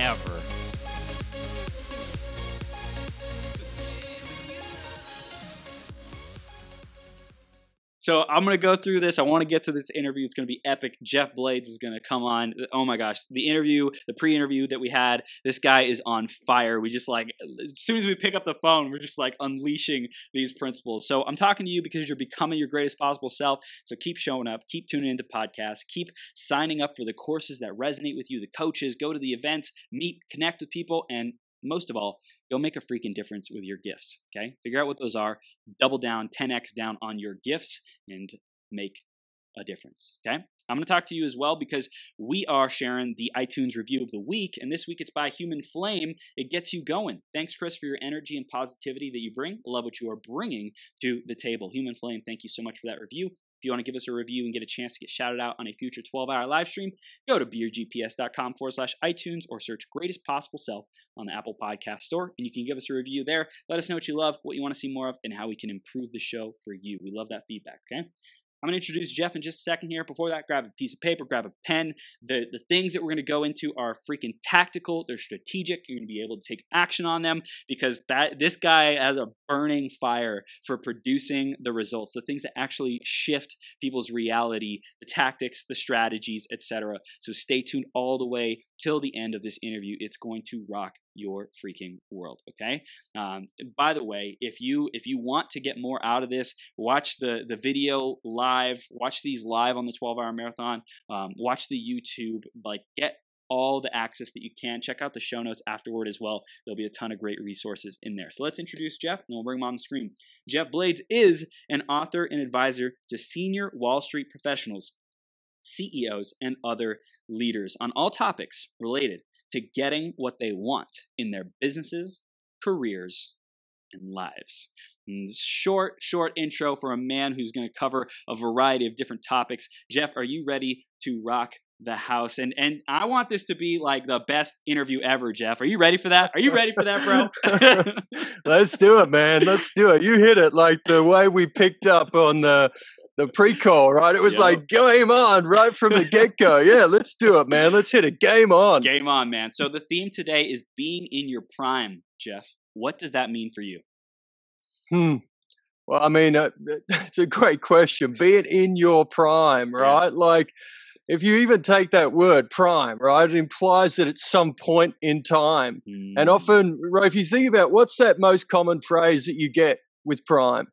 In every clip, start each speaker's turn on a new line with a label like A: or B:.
A: ever. So I'm gonna go through this. I want to get to this interview. It's gonna be epic. Jeff Blades is gonna come on. Oh my gosh, the interview, the pre-interview that we had. This guy is on fire. We just like as soon as we pick up the phone, we're just like unleashing these principles. So I'm talking to you because you're becoming your greatest possible self. So keep showing up, keep tuning into podcasts, keep signing up for the courses that resonate with you, the coaches. Go to the events, meet, connect with people, and most of all, go make a freaking difference with your gifts. Okay, figure out what those are, double down, 10x down on your gifts, and make a difference. Okay, I'm going to talk to you as well because we are sharing the iTunes review of the week, and this week it's by Human Flame. It gets you going. Thanks, Chris, for your energy and positivity that you bring. Love what you are bringing to the table. Human Flame, thank you so much for that review. If you want to give us a review and get a chance to get shouted out on a future 12 hour live stream, go to beergps.com forward slash iTunes or search Greatest Possible Self on the Apple Podcast Store. And you can give us a review there. Let us know what you love, what you want to see more of, and how we can improve the show for you. We love that feedback, okay? I'm going to introduce Jeff in just a second here. Before that, grab a piece of paper, grab a pen. The, the things that we're going to go into are freaking tactical. They're strategic. You're going to be able to take action on them because that this guy has a burning fire for producing the results, the things that actually shift people's reality, the tactics, the strategies, etc. So stay tuned all the way till the end of this interview. It's going to rock your freaking world. Okay. Um, by the way, if you if you want to get more out of this, watch the the video live. Watch these live on the 12 hour marathon. Um, watch the YouTube. Like get all the access that you can. Check out the show notes afterward as well. There'll be a ton of great resources in there. So let's introduce Jeff and we'll bring him on the screen. Jeff Blades is an author and advisor to senior Wall Street professionals, CEOs, and other leaders on all topics related to getting what they want in their businesses, careers, and lives. And short, short intro for a man who's going to cover a variety of different topics. Jeff, are you ready to rock the house? And and I want this to be like the best interview ever, Jeff. Are you ready for that? Are you ready for that, bro?
B: Let's do it, man. Let's do it. You hit it like the way we picked up on the the pre-call, right? It was
A: Yep.
B: like game on right from the get-go. Yeah, let's do it, man. Let's hit it. Game on.
A: Game on, man. So the theme today is being in your prime, Jeff. What does that mean for you?
B: Hmm. Well, I mean, uh, it's a great question. Be it in your prime, right? Like, if you even take that word prime, right, it implies that at some point in time. And
A: Mm,
B: often, right, if you think about what's that most common phrase that you get with prime?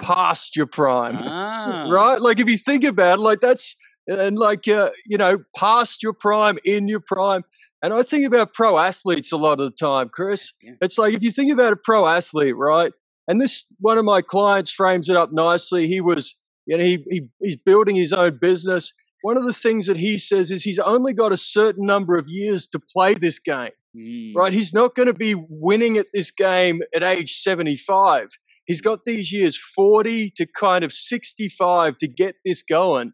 B: Past your prime.
A: Ah,
B: right? Like if you think about it, like that's and like uh, you know, past your prime, in your prime. And I think about pro athletes a lot of the time, Chris.
A: Yeah.
B: It's like if you think about a pro athlete, right? And this one of my clients frames it up nicely. He was, you know, he, he he's building his own business. One of the things that he says is he's only got a certain number of years to play this game
A: Mm,
B: right? He's not going to be winning at this game at age 75. He's got these years 40 to kind of 65 to get this going.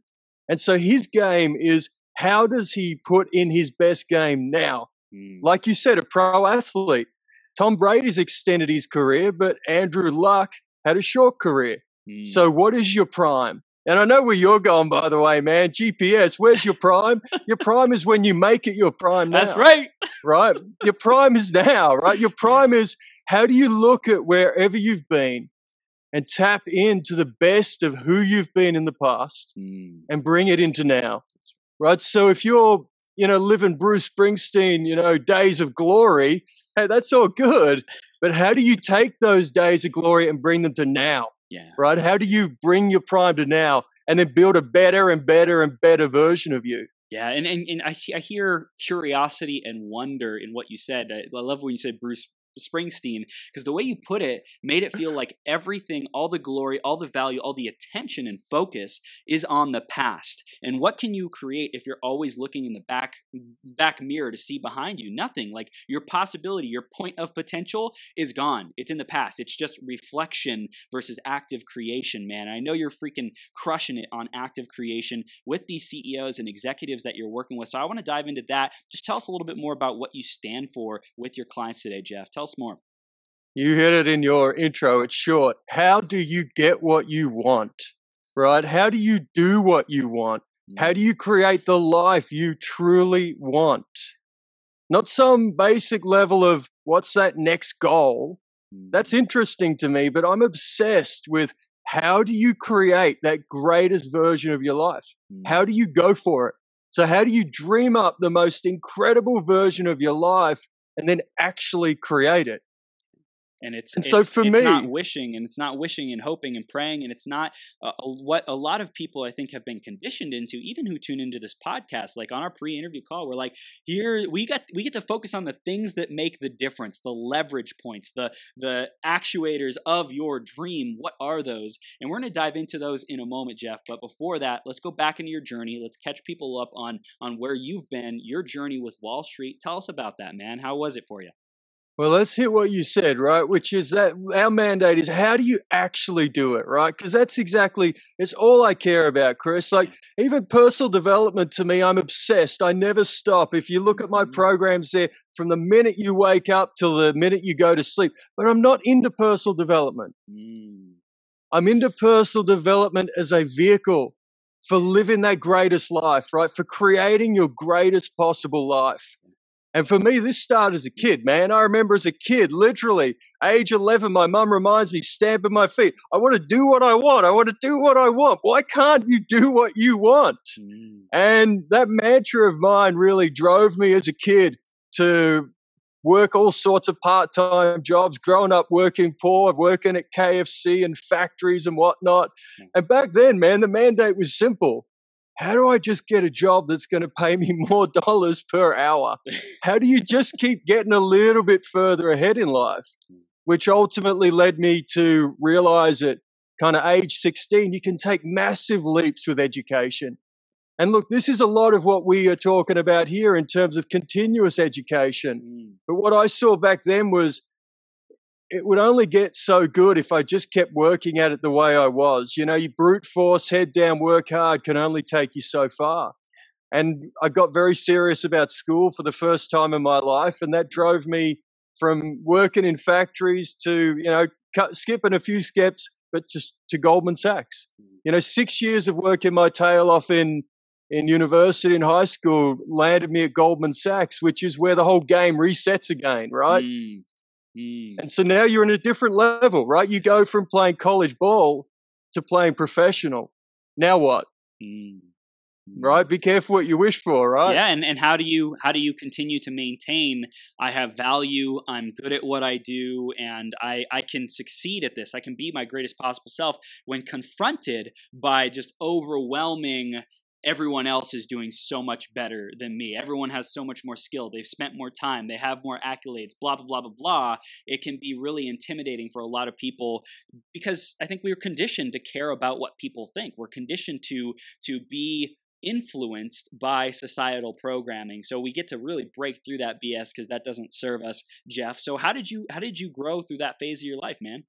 B: And so his game is how does he put in his best game now?
A: mm,
B: Like you said, a pro athlete. Tom Brady's extended his career, but Andrew Luck had a short career.
A: mm.
B: So what is your prime? And I know where you're going, by the way, man. GPS, where's your prime? your prime is when you make it your prime now
A: that's right.
B: right? Your prime is now, right? Your prime is how do you look at wherever you've been and tap into the best of who you've been in the past
A: Mm,
B: and bring it into now, right? So if you're, you know, living Bruce Springsteen, you know, days of glory, hey, that's all good. But how do you take those days of glory and bring them to now,
A: yeah.
B: right? How do you bring your prime to now and then build a better and better and better version of you?
A: Yeah, and, and, and I, see- I hear curiosity and wonder in what you said. I, I love when you said Bruce Springsteen because the way you put it made it feel like everything, all the glory, all the value, all the attention and focus is on the past. And what can you create if you're always looking in the back back mirror to see behind you? Nothing. Like your possibility, your point of potential is gone. It's in the past. It's just reflection versus active creation, man. I know you're freaking crushing it on active creation with these CEOs and executives that you're working with. So I want to dive into that. Just tell us a little bit more about what you stand for with your clients today, Jeff. Tell us more.
B: You hit it in your intro. It's short. How do you get what you want? Right? How do you do what you want? How mm. do you create the life you truly want? Not some basic level of what's that next goal. That's mm. interesting to me, but I'm obsessed with how do you create that greatest version of your life? Mm. How do you go for it? So, how do you dream up the most incredible version of your life and then actually create it?
A: And it's and so it's, for it's me not wishing and it's not wishing and hoping and praying and it's not uh, what a lot of people i think have been conditioned into even who tune into this podcast like on our pre-interview call we're like here we got we get to focus on the things that make the difference the leverage points the the actuators of your dream what are those? And we're going to dive into those in a moment jeff but before that let's go back into your journey let's catch people up on on where you've been your journey with wall street. Tell us about that man. How was it for you
B: well, let's hit what you said, right? Which is that our mandate is how do you actually do it, right? Because that's exactly it's all I care about, Chris. Like even personal development to me, I'm obsessed. I never stop. If you look at my mm-hmm. programs there, from the minute you wake up till the minute you go to sleep. But I'm not into personal development. Mm. I'm into personal development as a vehicle for living that greatest life, right? For creating your greatest possible life. And for me, this started as a kid, man. I remember as a kid, literally, age 11, my mum reminds me, stamping my feet. I want to do what I want. I want to do what I want. Why can't you do what you want? Mm. And that mantra of mine really drove me as a kid to work all sorts of part time jobs, growing up working poor, working at KFC and factories and whatnot. Mm. And back then, man, the mandate was simple how do I just get a job that's going to pay me more dollars per hour? How do you just keep getting a little bit further ahead in life? Which ultimately led me to realize at kind of age 16, you can take massive leaps with education. And look, this is a lot of what we are talking about here in terms of continuous education. Mm. But what I saw back then was it would only get so good if I just kept working at it the way I was. You know, you brute force, head down, work hard can only take you so far. And I got very serious about school for the first time in my life, and that drove me from working in factories to, you know, cut, skipping a few steps, but just to Goldman Sachs. You know, six years of working my tail off in in university and high school landed me at Goldman Sachs, which is where the whole game resets again, right? Mm. Mm. And so now you're in a different level, right? You go from playing college ball to playing professional. Now what? Mm. Right? Be careful what you wish for, right?
A: Yeah, and, and how do you how do you continue to maintain I have value, I'm good at what I do, and I, I can succeed at this. I can be my greatest possible self when confronted by just overwhelming everyone else is doing so much better than me. Everyone has so much more skill. They've spent more time. They have more accolades, blah, blah, blah, blah, blah. It can be really intimidating for a lot of people because I think we are conditioned to care about what people think. We're conditioned to, to be influenced by societal programming. So we get to really break through that BS because that doesn't serve us, Jeff. So how did you how did you grow through that phase of your life, man?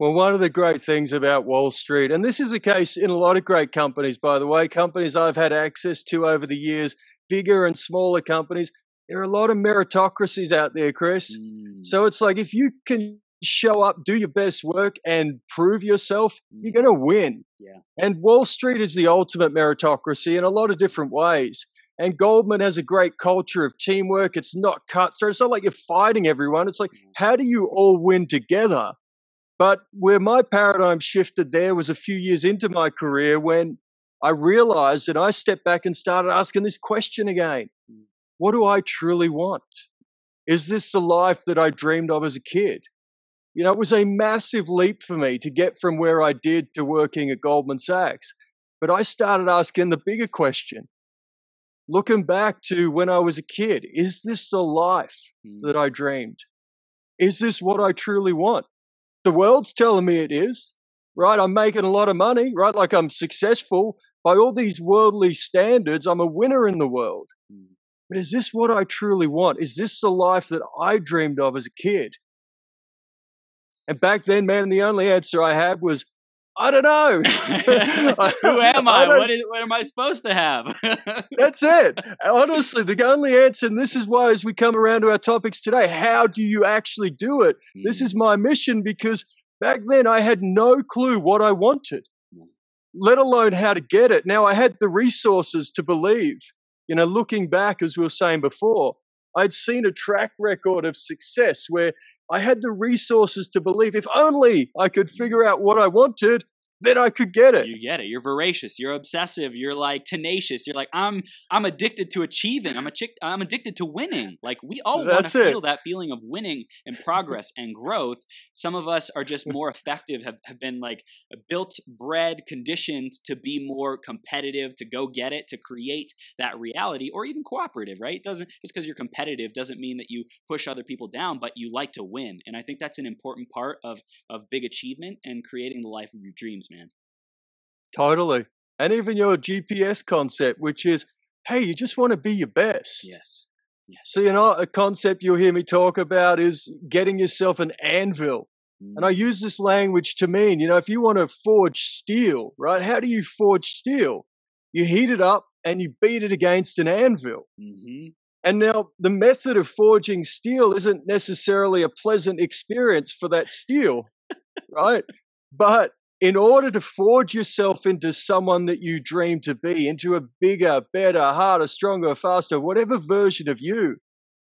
B: Well, one of the great things about Wall Street, and this is the case in a lot of great companies, by the way, companies I've had access to over the years, bigger and smaller companies, there are a lot of meritocracies out there, Chris. Mm. So it's like if you can show up, do your best work, and prove yourself, mm. you're going to win.
A: Yeah.
B: And Wall Street is the ultimate meritocracy in a lot of different ways. And Goldman has a great culture of teamwork. It's not cutthroat. It's not like you're fighting everyone. It's like, mm. how do you all win together? But where my paradigm shifted there was a few years into my career when I realized that I stepped back and started asking this question again What do I truly want? Is this the life that I dreamed of as a kid? You know, it was a massive leap for me to get from where I did to working at Goldman Sachs. But I started asking the bigger question looking back to when I was a kid, is this the life hmm. that I dreamed? is this what I truly want? The world's telling me it is, right? I'm making a lot of money, right? Like I'm successful by all these worldly standards. I'm a winner in the world. Mm. But is this what I truly want? Is this the life that I dreamed of as a kid? And back then, man, the only answer I had was, I don't know.
A: Who am I? I what, is, what am I supposed to have?
B: that's it. Honestly, the only answer, and this is why, as we come around to our topics today, how do you actually do it? Mm. This is hmm. my mission because back then I had no clue what I wanted, hmm. let alone how to get it. Now I had the resources to believe. You know, looking back, as we were saying before, I'd seen a track record of success where I had the resources to believe. If only I could figure out what I wanted, then I could get it.
A: You get it. You're voracious. You're obsessive. You're like tenacious. You're like I'm. I'm addicted to achieving. I'm a chick. I'm addicted to winning. Like we all want to feel that feeling of winning and progress and growth. Some of us are just more effective. Have have been like built, bred, conditioned to be more competitive, to go get it, to create that reality, or even cooperative. Right? It doesn't just because you're competitive doesn't mean that you push other people down, but you like to win. And I think that's an important part of of big achievement and creating the life of your dreams man.
B: Totally. And even your GPS concept, which is, hey, you just want to be your best.
A: Yes. Yes.
B: So, you know, a concept you'll hear me talk about is getting yourself an anvil. Mm. And I mm. use this language to mean, you know, if you want to forge steel, right? How do you forge steel? You heat it up and you beat it against an anvil. Mm-hmm. And now the method of forging steel isn't necessarily a pleasant experience for that steel, right? But in order to forge yourself into someone that you dream to be, into a bigger, better, harder, stronger, faster, whatever version of you,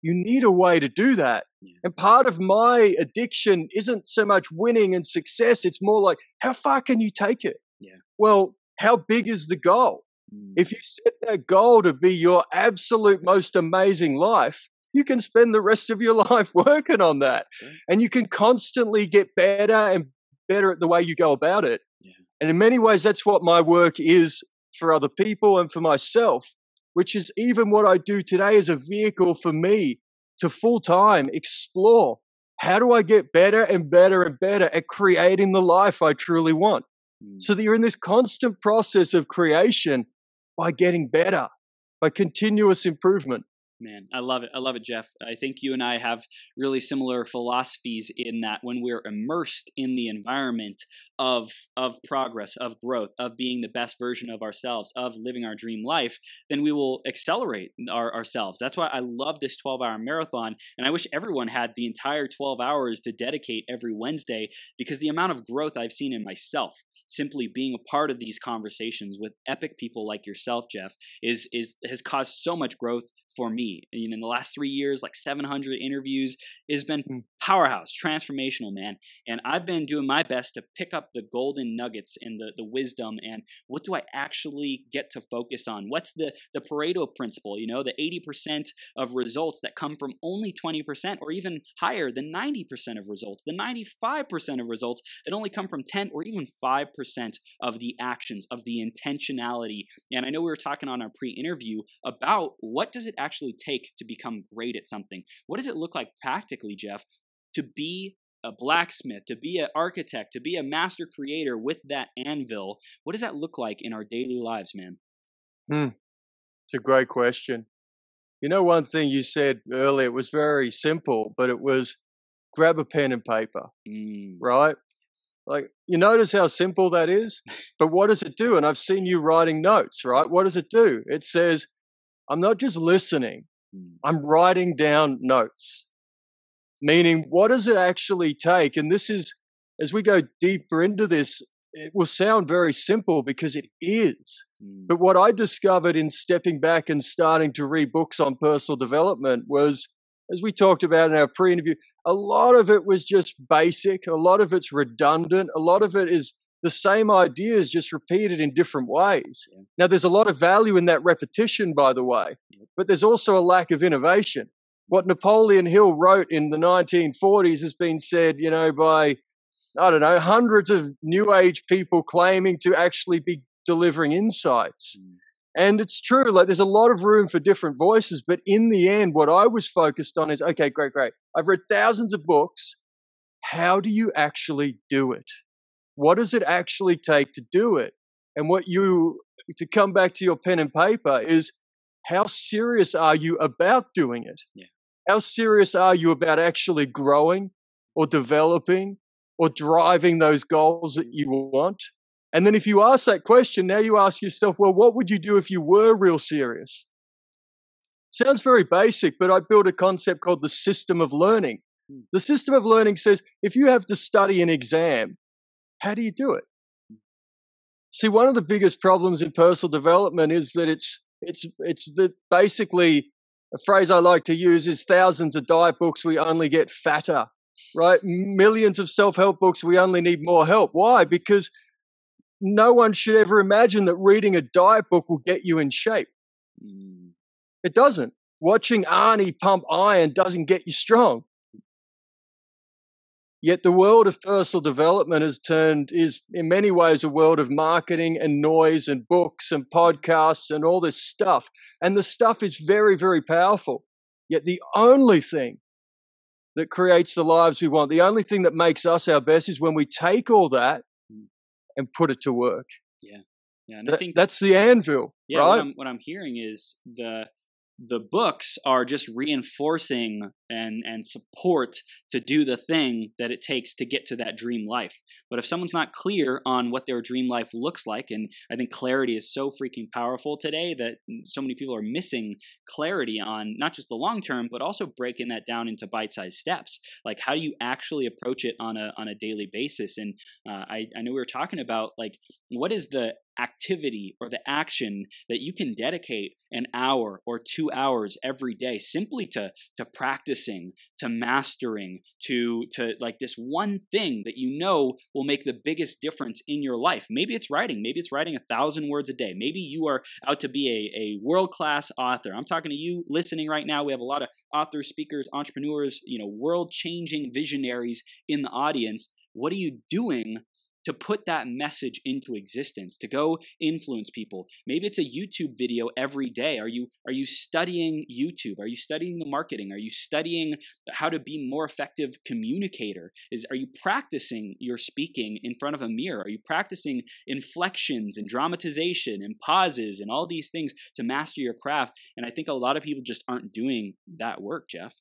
B: you need a way to do that. And part of my addiction isn't so much winning and success, it's more like, how far can you take it?
A: Yeah.
B: Well, how big is the goal? Mm. If you set that goal to be your absolute most amazing life, you can spend the rest of your life working on that. Right. And you can constantly get better and better at the way you go about it. Yeah. And in many ways, that's what my work is for other people and for myself, which is even what I do today as a vehicle for me to full time explore how do I get better and better and better at creating the life I truly want? Mm. So that you're in this constant process of creation by getting better, by continuous improvement.
A: Man, I love it. I love it, Jeff. I think you and I have really similar philosophies in that when we're immersed in the environment of of progress, of growth, of being the best version of ourselves, of living our dream life, then we will accelerate our, ourselves. That's why I love this 12-hour marathon, and I wish everyone had the entire 12 hours to dedicate every Wednesday because the amount of growth I've seen in myself simply being a part of these conversations with epic people like yourself, Jeff, is is has caused so much growth for me. In the last three years, like 700 interviews, has been hmm. powerhouse, transformational, man. And I've been doing my best to pick up the golden nuggets and the, the wisdom and what do I actually get to focus on? What's the, the Pareto principle, you know, the 80% of results that come from only 20% or even higher than 90% of results, the 95% of results that only come from 10 or even 5% of the actions, of the intentionality. And I know we were talking on our pre-interview about what does it actually take to become great at something? What does it look like practically, Jeff, to be a blacksmith, to be an architect, to be a master creator with that anvil? What does that look like in our daily lives, man?
B: Hmm. It's a great question. You know, one thing you said earlier, it was very simple, but it was grab a pen and paper, mm. right? Like, you notice how simple that is? But what does it do? And I've seen you writing notes, right? What does it do? It says, I'm not just listening, hmm. I'm writing down notes. Meaning, what does it actually take? And this is, as we go deeper into this, it will sound very simple because it is. Mm. But what I discovered in stepping back and starting to read books on personal development was, as we talked about in our pre interview, a lot of it was just basic, a lot of it's redundant, a lot of it is the same ideas just repeated in different ways. Yeah. Now, there's a lot of value in that repetition, by the way, but there's also a lack of innovation. What Napoleon Hill wrote in the 1940s has been said, you know, by, I don't know, hundreds of new age people claiming to actually be delivering insights. Mm. And it's true, like there's a lot of room for different voices. But in the end, what I was focused on is okay, great, great. I've read thousands of books. How do you actually do it? What does it actually take to do it? And what you, to come back to your pen and paper, is how serious are you about doing it?
A: Yeah.
B: How serious are you about actually growing or developing or driving those goals that you want? And then if you ask that question, now you ask yourself, well, what would you do if you were real serious? Sounds very basic, but I built a concept called the system of learning.
A: Hmm.
B: The system of learning says if you have to study an exam, how do you do it? See, one of the biggest problems in personal development is that it's it's it's that basically a phrase I like to use is thousands of diet books we only get fatter, right? Millions of self-help books we only need more help. Why? Because no one should ever imagine that reading a diet book will get you in shape.
A: Mm.
B: It doesn't. Watching Arnie pump iron doesn't get you strong. Yet the world of personal development has turned, is in many ways a world of marketing and noise and books and podcasts and all this stuff. And the stuff is very, very powerful. Yet the only thing that creates the lives we want, the only thing that makes us our best is when we take all that mm. and put it to work.
A: Yeah, and I think
B: that's the anvil,
A: yeah,
B: right?
A: What I'm, what I'm hearing is the the books are just reinforcing and and support to do the thing that it takes to get to that dream life. But if someone's not clear on what their dream life looks like and i think clarity is so freaking powerful today that so many people are missing clarity on not just the long term but also breaking that down into bite-sized steps. Like how do you actually approach it on a on a daily basis? And uh, I, I know we were talking about like what is the activity or the action that you can dedicate an hour or two hours every day simply to to practicing to mastering to to like this one thing that you know will make the biggest difference in your life. Maybe it's writing maybe it's writing a thousand words a day. Maybe you are out to be a, a world-class author. I'm talking to you listening right now. We have a lot of authors speakers entrepreneurs you know world-changing visionaries in the audience. What are you doing to put that message into existence to go influence people. Maybe it's a youtube video every day. Are you are you studying youtube? Are you studying the marketing? Are you studying how to be more effective communicator? Is are you practicing your speaking in front of a mirror? Are you practicing inflections and dramatization and pauses and all these things to master your craft? And i think a lot of people just aren't doing that work jeff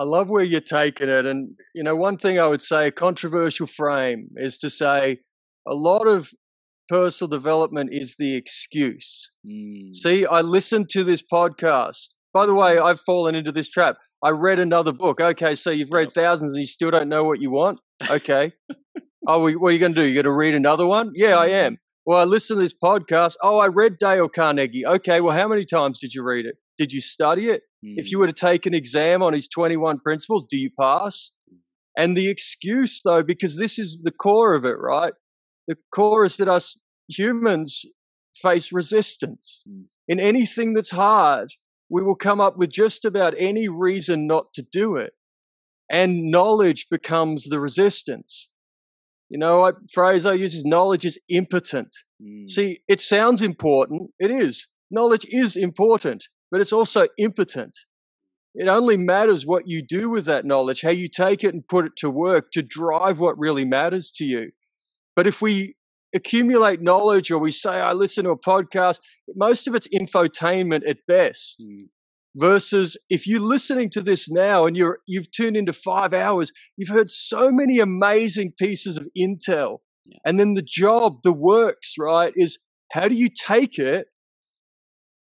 B: I love where you're taking it. And, you know, one thing I would say, a controversial frame is to say a lot of personal development is the excuse.
A: Mm.
B: See, I listened to this podcast. By the way, I've fallen into this trap. I read another book. Okay, so you've read thousands and you still don't know what you want? Okay. oh, what are you going to do? You're going to read another one? Yeah, I am. Well, I listened to this podcast. Oh, I read Dale Carnegie. Okay, well, how many times did you read it? Did you study it? If you were to take an exam on his 21 principles, do you pass? And the excuse, though, because this is the core of it, right? The core is that us humans face resistance.
A: Mm.
B: In anything that's hard, we will come up with just about any reason not to do it. And knowledge becomes the resistance. You know, a phrase I use is knowledge is impotent.
A: Mm.
B: See, it sounds important. It is. Knowledge is important, but it's also impotent. It only matters what you do with that knowledge, how you take it and put it to work to drive what really matters to you. But if we accumulate knowledge or we say, I listen to a podcast, most of it's infotainment at best.
A: Mm.
B: Versus if you're listening to this now and you're you've tuned into five hours, you've heard so many amazing pieces of intel.
A: Yeah.
B: And then the job, the works, right, is how do you take it,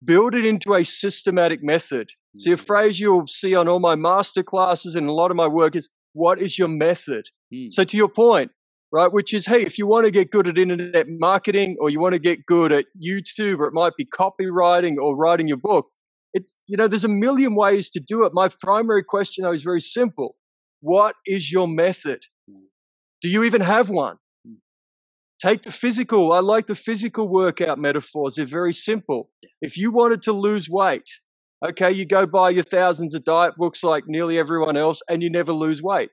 B: build it into a systematic method? See, a
A: Mm.
B: phrase you'll see on all my master classes and a lot of my work is what is your method?
A: Mm.
B: So to your point, right, which is, hey, if you want to get good at internet marketing or you want to get good at YouTube or it might be copywriting or writing your book, it's, you know, there's a million ways to do it. My primary question though is very simple. What is your method?
A: Mm.
B: Do you even have one? Take the physical. I like the physical workout metaphors. They're very simple. If you wanted to lose weight, okay, you go buy your thousands of diet books like nearly everyone else and you never lose weight.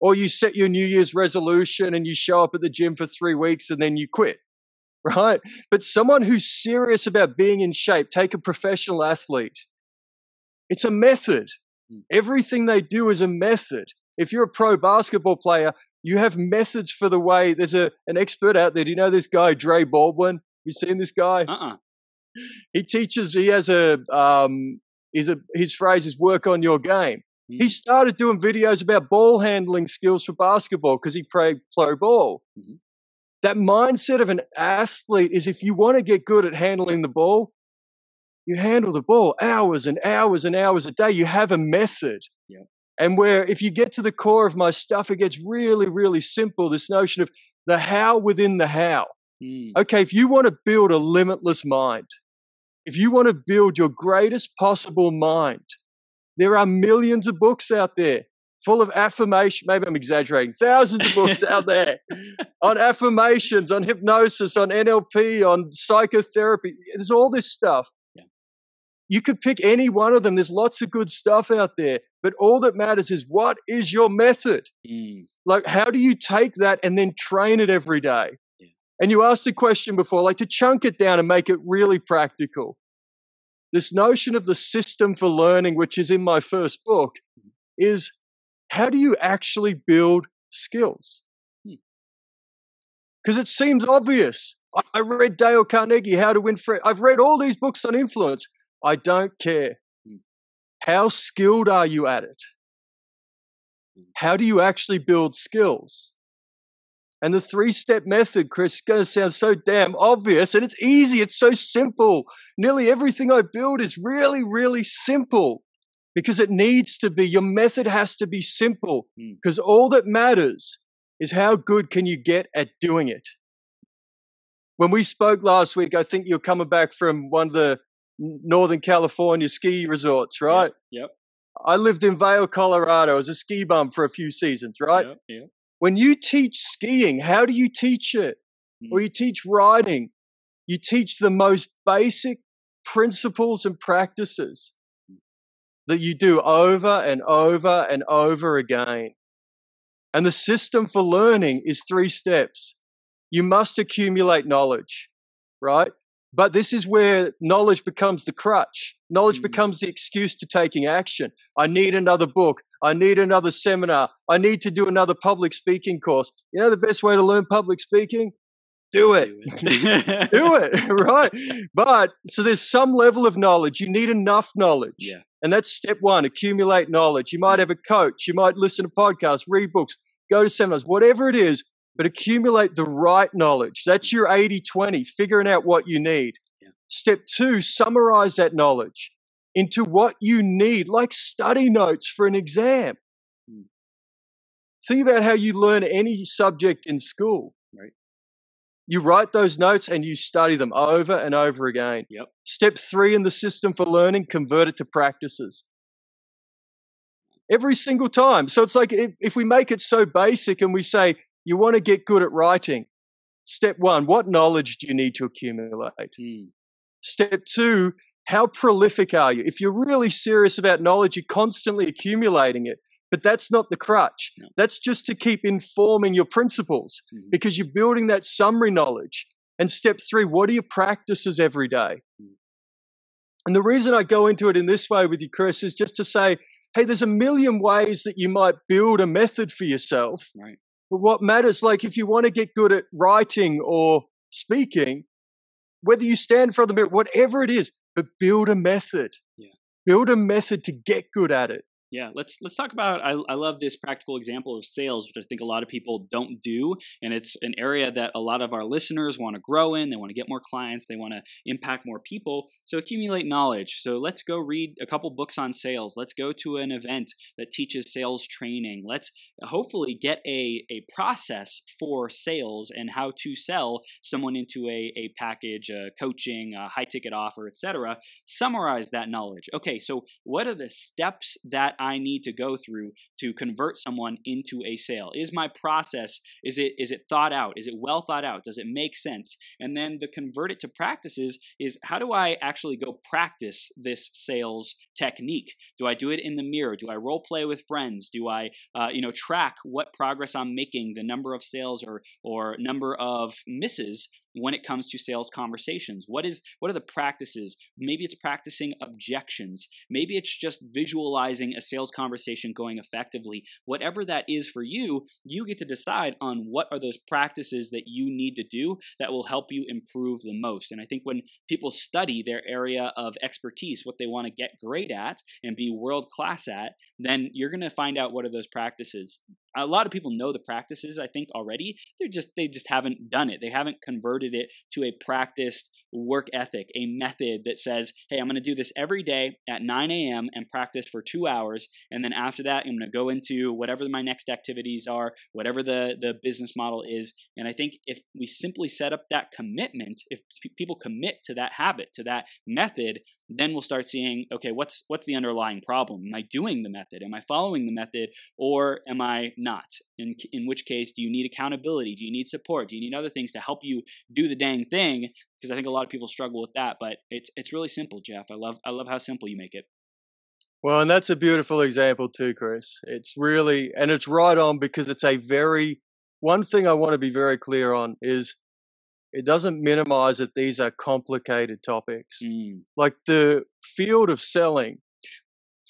B: Or you set your New Year's resolution and you show up at the gym for three weeks and then you quit. right? But someone who's serious about being in shape, take a professional athlete. It's a method.
A: Mm.
B: Everything they do is a method. If you're a pro basketball player, you have methods for the way. There's a an expert out there. Do you know this guy, Dre Baldwin? You seen this guy?
A: Uh-uh.
B: He teaches. He has a um. He's a his phrase is work on your game.
A: Mm.
B: He started doing videos about ball handling skills for basketball because he played pro ball.
A: Mhm.
B: That mindset of an athlete is if you want to get good at handling the ball, you handle the ball hours and hours and hours a day. You have a method.
A: Yeah.
B: And where if you get to the core of my stuff, it gets really, really simple. This notion of the how within the how.
A: Mm.
B: Okay, if you want to build a limitless mind, if you want to build your greatest possible mind, there are millions of books out there full of affirmation. Maybe I'm exaggerating. Thousands of books out there on affirmations, on hypnosis, on NLP, on psychotherapy. There's all this stuff. You could pick any one of them. There's lots of good stuff out there. But all that matters is what is your method?
A: Mm.
B: Like, how do you take that and then train it every day?
A: Yeah.
B: And you asked a question before, like to chunk it down and make it really practical. This notion of the system for learning, which is in my first book, is how do you actually build skills?
A: Hmm.
B: Because it seems obvious. I- I read Dale Carnegie, How to Win Friends. I've read all these books on influence. I don't care.
A: Hmm.
B: How skilled are you at it?
A: Hmm.
B: How do you actually build skills? And the three step method, Chris, is going to sound so damn obvious and it's easy. It's so simple. Nearly everything I build is really, really simple because it needs to be. Your method has to be simple
A: Mm.
B: because all that matters is how good can you get at doing it. When we spoke last week, I think you're coming back from one of the Northern California ski resorts, right?
A: Yep.
B: I lived in Vail, Colorado as a ski bum for a few seasons, right?
A: Yep. Yep.
B: When you teach skiing, how do you teach it? Or mm-hmm. you teach riding, you teach the most basic principles and practices that you do over and over and over again. And the system for learning is three steps. You must accumulate knowledge, right? But this is where knowledge becomes the crutch. Knowledge
A: Mm.
B: becomes the excuse to taking action. I need another book. I need another seminar. I need to do another public speaking course. You know the best way to learn public speaking? Do it.
A: Do
B: it, right? But so there's some level of knowledge. You need enough knowledge.
A: Yeah.
B: And that's step one accumulate knowledge. You might have a coach. You might listen to podcasts, read books, go to seminars, whatever it is, but accumulate the right knowledge. That's your 80 20, figuring out what you need.
A: Yeah.
B: Step two, summarize that knowledge into what you need, like study notes for an exam.
A: Hmm.
B: Think about how you learn any subject in school.
A: Right.
B: You write those notes and you study them over and over again.
A: Yep.
B: Step three in the system for learning, convert it to practices. Every single time. So it's like if, if we make it so basic and we say, you want to get good at writing, step one, what knowledge do you need to accumulate?
A: Mm.
B: Step two, how prolific are you? If you're really serious about knowledge, you're constantly accumulating it. But that's not the crutch.
A: No.
B: That's just to keep informing your principles
A: Mhm.
B: because you're building that summary knowledge. And step three, what are your practices every day?
A: Mm.
B: And the reason I go into it in this way with you, Chris, is just to say, hey, there's a million ways that you might build a method for yourself.
A: Right.
B: But what matters, like if you want to get good at writing or speaking, whether you stand in front of the mirror, whatever it is, but build a method.
A: Yeah.
B: Build a method to get good at it.
A: Yeah, let's let's talk about. I, I love this practical example of sales, which I think a lot of people don't do, and it's an area that a lot of our listeners want to grow in. They want to get more clients. They want to impact more people. So accumulate knowledge. So let's go read a couple books on sales. Let's go to an event that teaches sales training. Let's hopefully get a a process for sales and how to sell someone into a a package, a coaching, a high ticket offer, etc. Summarize that knowledge. Okay, so what are the steps that I need to go through to convert someone into a sale? Is my process is it is it thought out? Is it well thought out? Does it make sense? And then the convert it to practices is how do I actually go practice this sales technique? Do I do it in the mirror? Do I role play with friends? Do I uh, you know track what progress I'm making, the number of sales or or number of misses when it comes to sales conversations. What is what are the practices? Maybe it's practicing objections. Maybe it's just visualizing a sales conversation going effectively. Whatever that is for you you get to decide on what are those practices that you need to do that will help you improve the most. And i think when people study their area of expertise what they want to get great at and be world class at then you're going to find out what are those practices a lot of people know the practices i think already. They're just they just haven't done it. They haven't converted it to a practiced work ethic a method that says hey i'm going to do this every day at 9 a.m and practice for two hours and then after that i'm going to go into whatever my next activities are whatever the the business model is. And i think if we simply set up that commitment if people commit to that habit to that method then we'll start seeing okay what's what's the underlying problem? Am i doing the method? Am i following the method or am i not? In in which case do you need accountability? Do you need support? Do you need other things to help you do the dang thing? Because i think a lot of people struggle with that but it's it's really simple jeff. I love i love how simple you make it.
B: Well and that's a beautiful example too chris. It's really and it's right on because it's a very one thing i want to be very clear on is it doesn't minimize that these are complicated topics. Mm. Like the field of selling,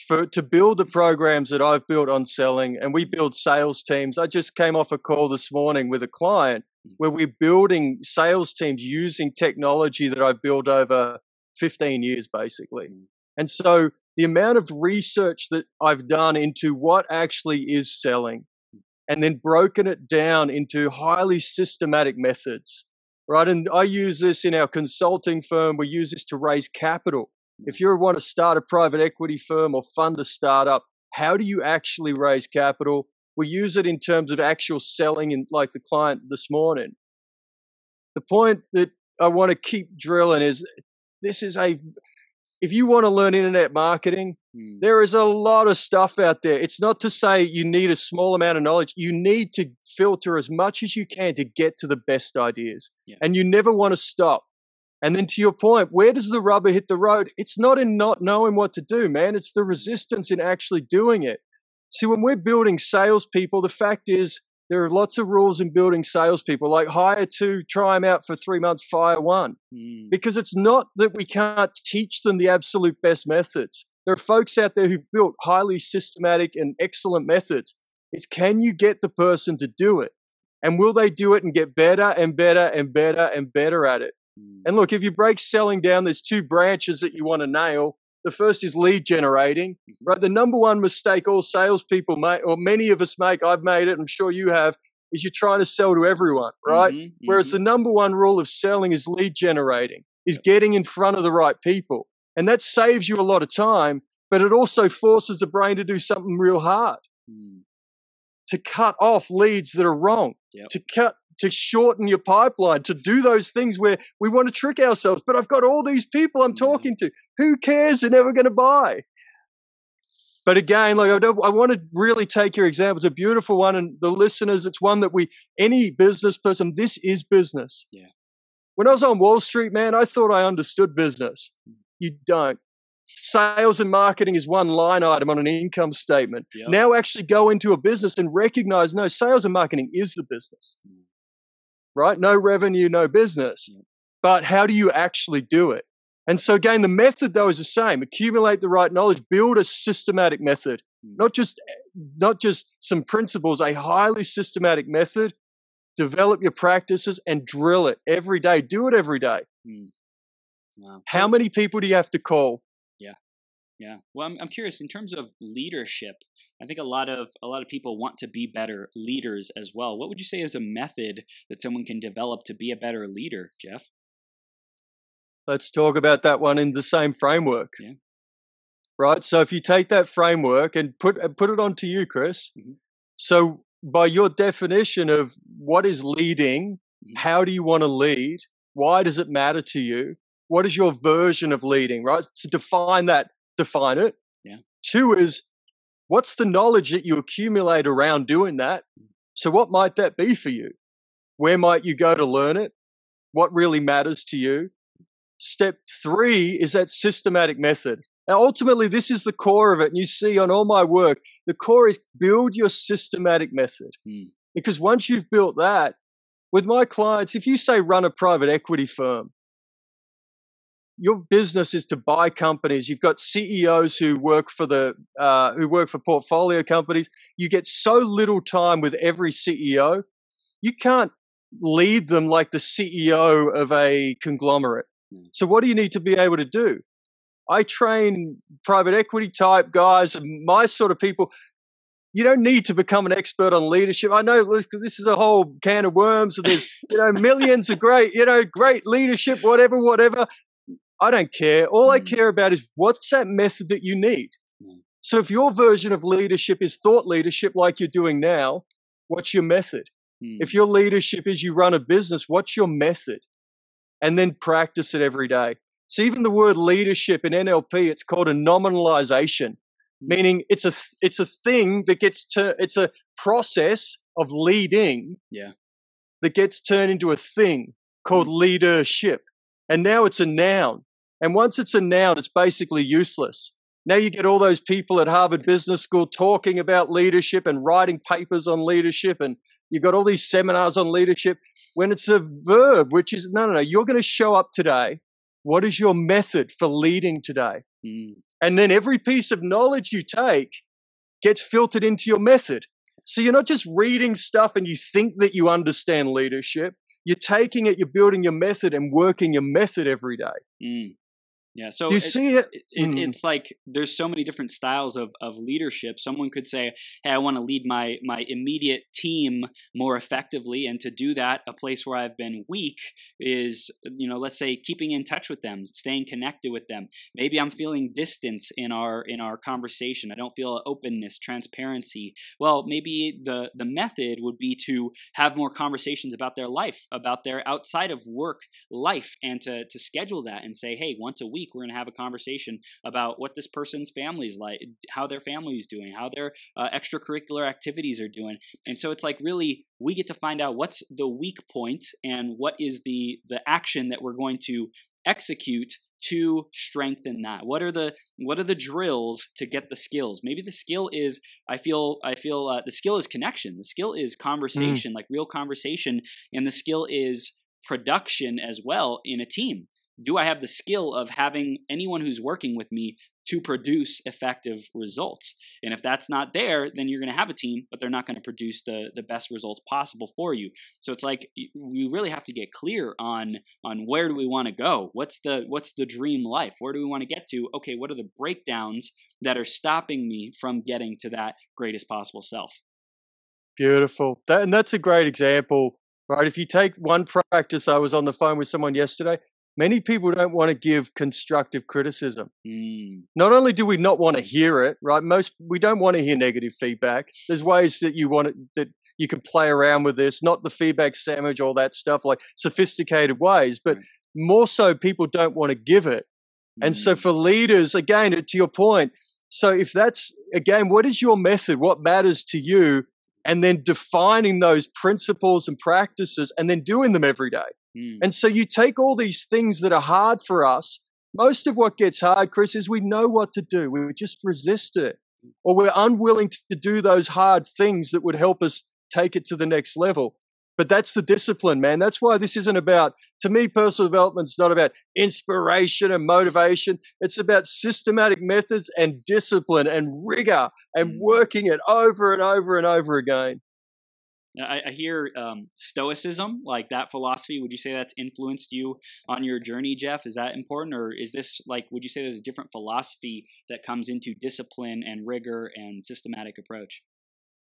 B: for to build the programs that I've built on selling, and we build sales teams. I just came off a call this morning with a client mm. where we're building sales teams using technology that I've built over 15 years, basically. Mm. And so the amount of research that I've done into what actually is selling mm. and then broken it down into highly systematic methods right? And I use this in our consulting firm. We use this to raise capital. Mm. If you want to start a private equity firm or fund a startup, how do you actually raise capital? We use it in terms of actual selling, and like the client this morning. The point that I want to keep drilling is this is a if you want to learn internet marketing, mm. there is a lot of stuff out there. It's not to say you need a small amount of knowledge. You need to filter as much as you can to get to the best ideas. Yeah. And you never want to stop. And then to your point, where does the rubber hit the road? It's not in not knowing what to do, man. It's the resistance in actually doing it. See, when we're building salespeople, the fact is there are lots of rules in building salespeople, like hire two, try them out for three months, fire one. Mm. Because it's not that we can't teach them the absolute best methods. There are folks out there who built highly systematic and excellent methods. It's can you get the person to do it? And will they do it and get better and better and better and better at it? Mm. And look, if you break selling down, there's two branches that you want to nail. The first is lead generating, mm-hmm. right? The number one mistake all salespeople make, or many of us make, I've made it, I'm sure you have, is you're trying to sell to everyone, right? Mm-hmm, Whereas mm-hmm. the number one rule of selling is lead generating, is getting in front of the right people. And that saves you a lot of time, but it also forces the brain to do something real hard. Mm. To cut off leads that are wrong, yep. to cut to shorten your pipeline, to do those things where we want to trick ourselves. But I've got all these people I'm mm-hmm. talking to. Who cares? They're never going to buy. But again, like I, don't, I want to really take your example. It's a beautiful one, and the listeners, it's one that we, any business person, this is business.
A: Yeah.
B: When I was on Wall Street, man, I thought I understood business. Mm. You don't. Sales and marketing is one line item on an income statement. Yep. Now, actually go into a business and recognize no, sales and marketing is the business. Mm right? No revenue, no business. But how do you actually do it? And so, again, the method though is the same: accumulate the right knowledge, build a systematic method, hmm. not just not just some principles, a highly systematic method. Develop your practices and drill it every day. Do it every day. Mm. Wow. How many people do you have to call?
A: Yeah. Well, I'm, I'm curious in terms of leadership. I think a lot of a lot of people want to be better leaders as well. What would you say is a method that someone can develop to be a better leader, Jeff?
B: Let's talk about that one in the same framework.
A: Yeah.
B: Right. So if you take that framework and put put it onto you, Chris. Mm-hmm. So by your definition of what is leading, mm-hmm. how do you want to lead? Why does it matter to you? What is your version of leading? Right. So define that. Define it.
A: Yeah.
B: Two is What's the knowledge that you accumulate around doing that? So, what might that be for you? Where might you go to learn it? What really matters to you? Step three is that systematic method. Now, ultimately, this is the core of it. And you see on all my work, the core is build your systematic method. Hmm. Because once you've built that, with my clients, if you say run a private equity firm, your business is to buy companies. You've got CEOs who work for the uh, who work for portfolio companies. You get so little time with every CEO, you can't lead them like the CEO of a conglomerate. Hmm. So what do you need to be able to do? I train private equity type guys and my sort of people. You don't need to become an expert on leadership. I know this is a whole can of worms, and there's you know millions of great, you know, great leadership, whatever, whatever. I don't care. All I mm. care about is what's that method that you need. Mm. So if your version of leadership is thought leadership, like you're doing now, what's your method? Mm. If your leadership is you run a business, what's your method? And then practice it every day. So even the word leadership in NLP, it's called a nominalization, mm. meaning it's a it's a thing that gets to it's a process of leading,
A: yeah,
B: that gets turned into a thing called mm. leadership, and now it's a noun. And once it's a noun, it's basically useless. Now you get all those people at Harvard Business School talking about leadership and writing papers on leadership, and you've got all these seminars on leadership. When it's a verb, which is no, no, no, you're going to show up today what is your method for leading today? Mm. And then every piece of knowledge you take gets filtered into your method. So you're not just reading stuff and you think that you understand leadership. You're taking it, you're building your method and working your method every day.
A: Mm. Yeah. So
B: do you
A: it,
B: see it?
A: it mm. It's like there's so many different styles of, of leadership. Someone could say, "Hey, I want to lead my my immediate team more effectively," and to do that, a place where I've been weak is, you know, let's say keeping in touch with them, staying connected with them. Maybe I'm feeling distance in our in our conversation. I don't feel openness, transparency. Well, maybe the the method would be to have more conversations about their life, about their outside of work life, and to to schedule that and say, "Hey, once a week." Week, we're going to have a conversation about what this person's family is like, how their family is doing, how their uh, extracurricular activities are doing. And so it's like really we get to find out what's the weak point and what is the the action that we're going to execute to strengthen that what are the what are the drills to get the skills maybe the skill is i feel i feel uh, the skill is connection the skill is mm. conversation mm. like real conversation and the skill is production as well in a team do I have the skill of having anyone who's working with me to produce effective results? And if that's not there, then you're going to have a team, but they're not going to produce the, the best results possible for you. So it's like we really have to get clear on on where do we want to go? What's the what's the dream life? Where do we want to get to? Okay, what are the breakdowns that are stopping me from getting to that greatest possible self?
B: Beautiful. That, and that's a great example right? If you take one practice, I was on the phone with someone yesterday many people don't want to give constructive criticism. Mm. Not only do we not want to hear it, right? Most we don't want to hear negative feedback. There's ways that you want it that you can play around with this, not the feedback sandwich, all that stuff, like sophisticated ways, but more so people don't want to give it. Mm. And so mm. for leaders, again, to your point, so if that's again, what is your method? What matters to you? And then defining those principles and practices and then doing them every day. Mm. And so you take all these things that are hard for us. Most of what gets hard, Chris, is we know what to do. We just resist it. Or we're unwilling to do those hard things that would help us take it to the next level. But that's the discipline, man. That's why this isn't about, to me, personal development is not about inspiration and motivation. It's about systematic methods and discipline and rigor and mm. working it over and over and over again.
A: I, I hear um, Stoicism, like that philosophy. Would you say that's influenced you on your journey, Geoff? Is that important, or is this like? Would you say there's a different philosophy that comes into discipline and rigor and systematic approach?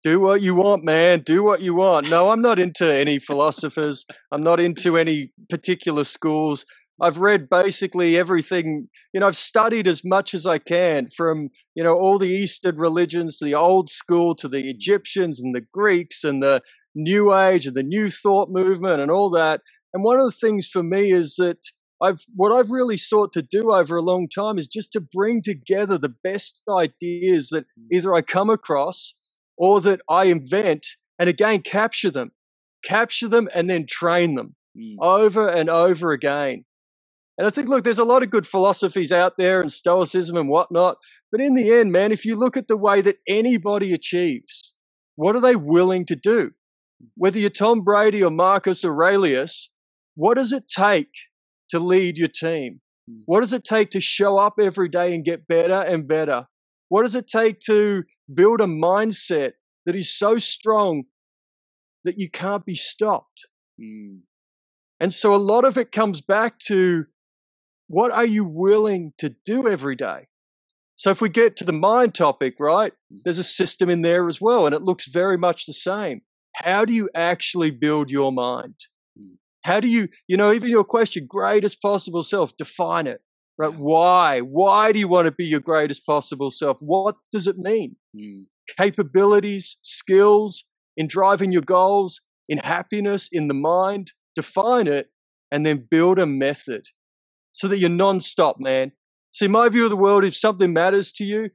B: do what you want, man. Do what you want. No, I'm not into any philosophers. I'm not into any particular schools. I've read basically everything. You know, I've studied as much as I can from, you know, all the Eastern religions to the old school to the Egyptians and the Greeks and the New Age and the New Thought movement and all that. And one of the things for me is that I've what I've really sought to do over a long time is just to bring together the best ideas that mm. either I come across or that I invent and again capture them, capture them and then train them mm. over and over again. And I think, look, there's a lot of good philosophies out there and stoicism and whatnot. But in the end, man, if you look at the way that anybody achieves, what are they willing to do? whether you're Tom Brady or Marcus Aurelius, what does it take to lead your team?
A: Mm.
B: What does it take to show up every day and get better and better? What does it take to build a mindset that is so strong that you can't be stopped?
A: Mm.
B: And so a lot of it comes back to what are you willing to do every day? So if we get to the mind topic, right, there's a system in there as well, and it looks very much the same. How do you actually build your mind?
A: Mm.
B: How do you, you know, even your question, greatest possible self, define it, right? Why? Why do you want to be your greatest possible self? What does it mean?
A: Mm.
B: Capabilities, skills in driving your goals, in happiness, in the mind, define it, and then build a method so that you're non-stop, man. See, my view of the world, if something matters to you,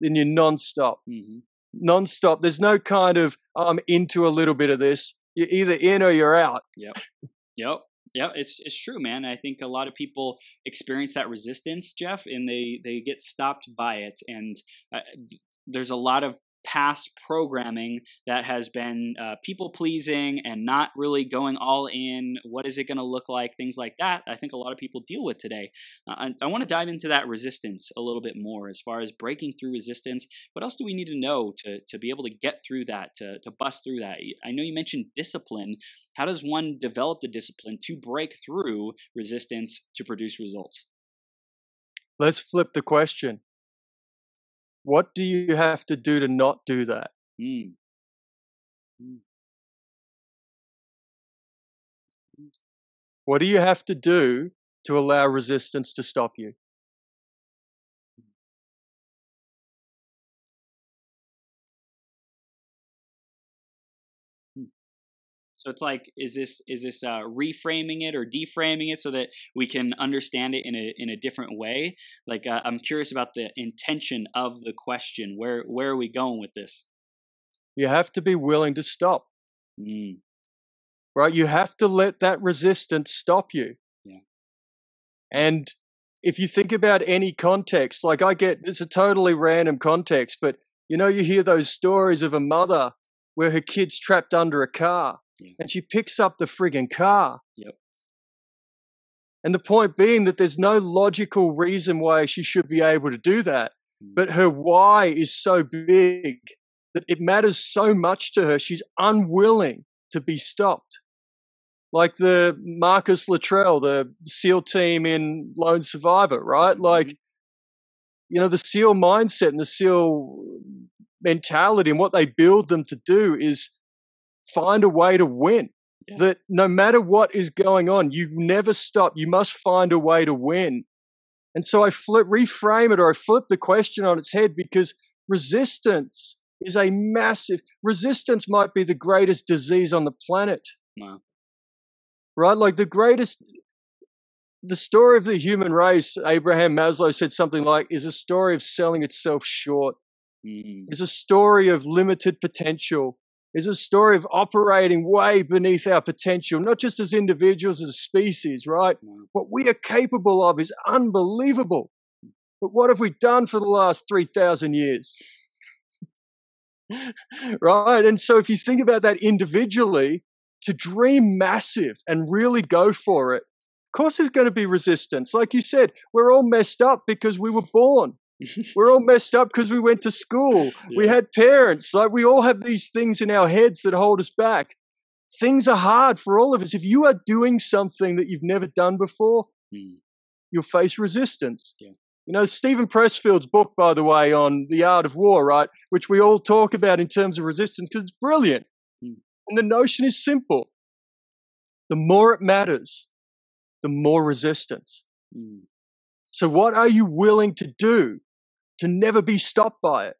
B: then you're non-stop.
A: Mhm.
B: Non-stop. There's no kind of, "Oh, I'm into a little bit of this. You're either in or you're out.
A: Yep. Yep. Yep. It's it's true, man. I think a lot of people experience that resistance, Geoff, and they they get stopped by it. And uh, there's a lot of past programming that has been uh, people pleasing and not really going all in. What is it going to look like? Things like that. I think a lot of people deal with today. Uh, I, I want to dive into that resistance a little bit more as far as breaking through resistance. What else do we need to know to to be able to get through that, to to bust through that? I know you mentioned discipline. How does one develop the discipline to break through resistance to produce results?
B: Let's flip the question. What do you have to do to not do that?
A: Mm.
B: What do you have to do to allow resistance to stop you?
A: So it's like, is this is this uh, reframing it or deframing it so that we can understand it in a in a different way? Like, uh, I'm curious about the intention of the question. Where where are we going with this?
B: You have to be willing to stop,
A: Mm.
B: right? You have to let that resistance stop you.
A: Yeah.
B: And if you think about any context, like I get, it's a totally random context, but you know, you hear those stories of a mother where her kid's trapped under a car
A: Yeah.
B: and she picks up the friggin' car.
A: Yep.
B: And the point being that there's no logical reason why she should be able to do that.
A: Mm.
B: But her why is so big that it matters so much to her, she's unwilling to be stopped. Like the Marcus Luttrell, the SEAL team in Lone Survivor, right? Like,
A: Mhm.
B: you know, the SEAL mindset and the SEAL mentality and what they build them to do is find a way to win.
A: Yeah.
B: That no matter what is going on, you never stop. You must find a way to win. And so I flip, reframe it or I flip the question on its head because resistance is a massive, resistance might be the greatest disease on the planet
A: Wow.
B: right? Like the greatest, the story of the human race, Abraham Maslow said something like, is a story of selling itself short,
A: Mm.
B: is a story of limited potential, is a story of operating way beneath our potential, not just as individuals, as a species, right? What we are capable of is unbelievable. But what have we done for the last 3,000 years? right? And so if you think about that individually, to dream massive and really go for it, of course there's going to be resistance. Like you said, we're all messed up because we were born. We're all messed up because we went to school. We had parents. Like we all have these things in our heads that hold us back. Things are hard for all of us. If you are doing something that you've never done before,
A: Mm.
B: you'll face resistance.
A: Yeah.
B: You know, Steven Pressfield's book, by the way, on the art of war, right, which we all talk about in terms of resistance because it's brilliant.
A: Mm.
B: And the notion is simple the more it matters, the more resistance.
A: Mm.
B: So, what are you willing to do to never be stopped by it?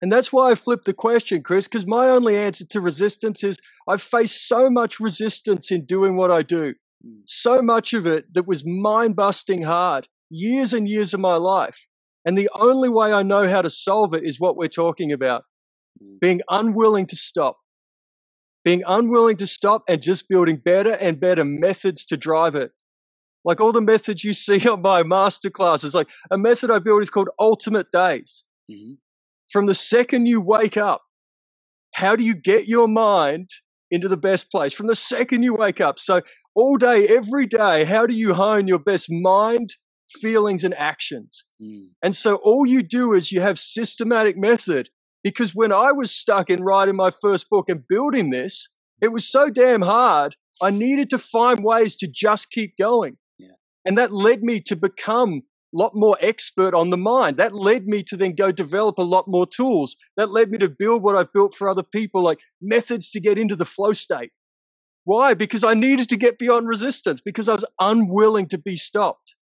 B: And that's why I flipped the question, Chris, because my only answer to resistance is I've faced so much resistance in doing what I do,
A: Mm.
B: so much of it that was mind busting hard, years and years of my life. And the only way I know how to solve it is what we're talking about
A: Mm.
B: being unwilling to stop. Being unwilling to stop and just building better and better methods to drive it. Like all the methods you see on my masterclasses, like a method I built is called Ultimate Days.
A: Mhm.
B: From the second you wake up, how do you get your mind into the best place from the second you wake up. So, all day, every day, how do you hone your best mind, feelings, and actions?
A: Mm.
B: And so, all you do is you have systematic method. Because when I was stuck in writing my first book and building this, it was so damn hard. I needed to find ways to just keep going. And that led me to become a lot more expert on the mind. That led me to then go develop a lot more tools. That led me to build what I've built for other people, like methods to get into the flow state. Why? Because I needed to get beyond resistance, because I was unwilling to be stopped.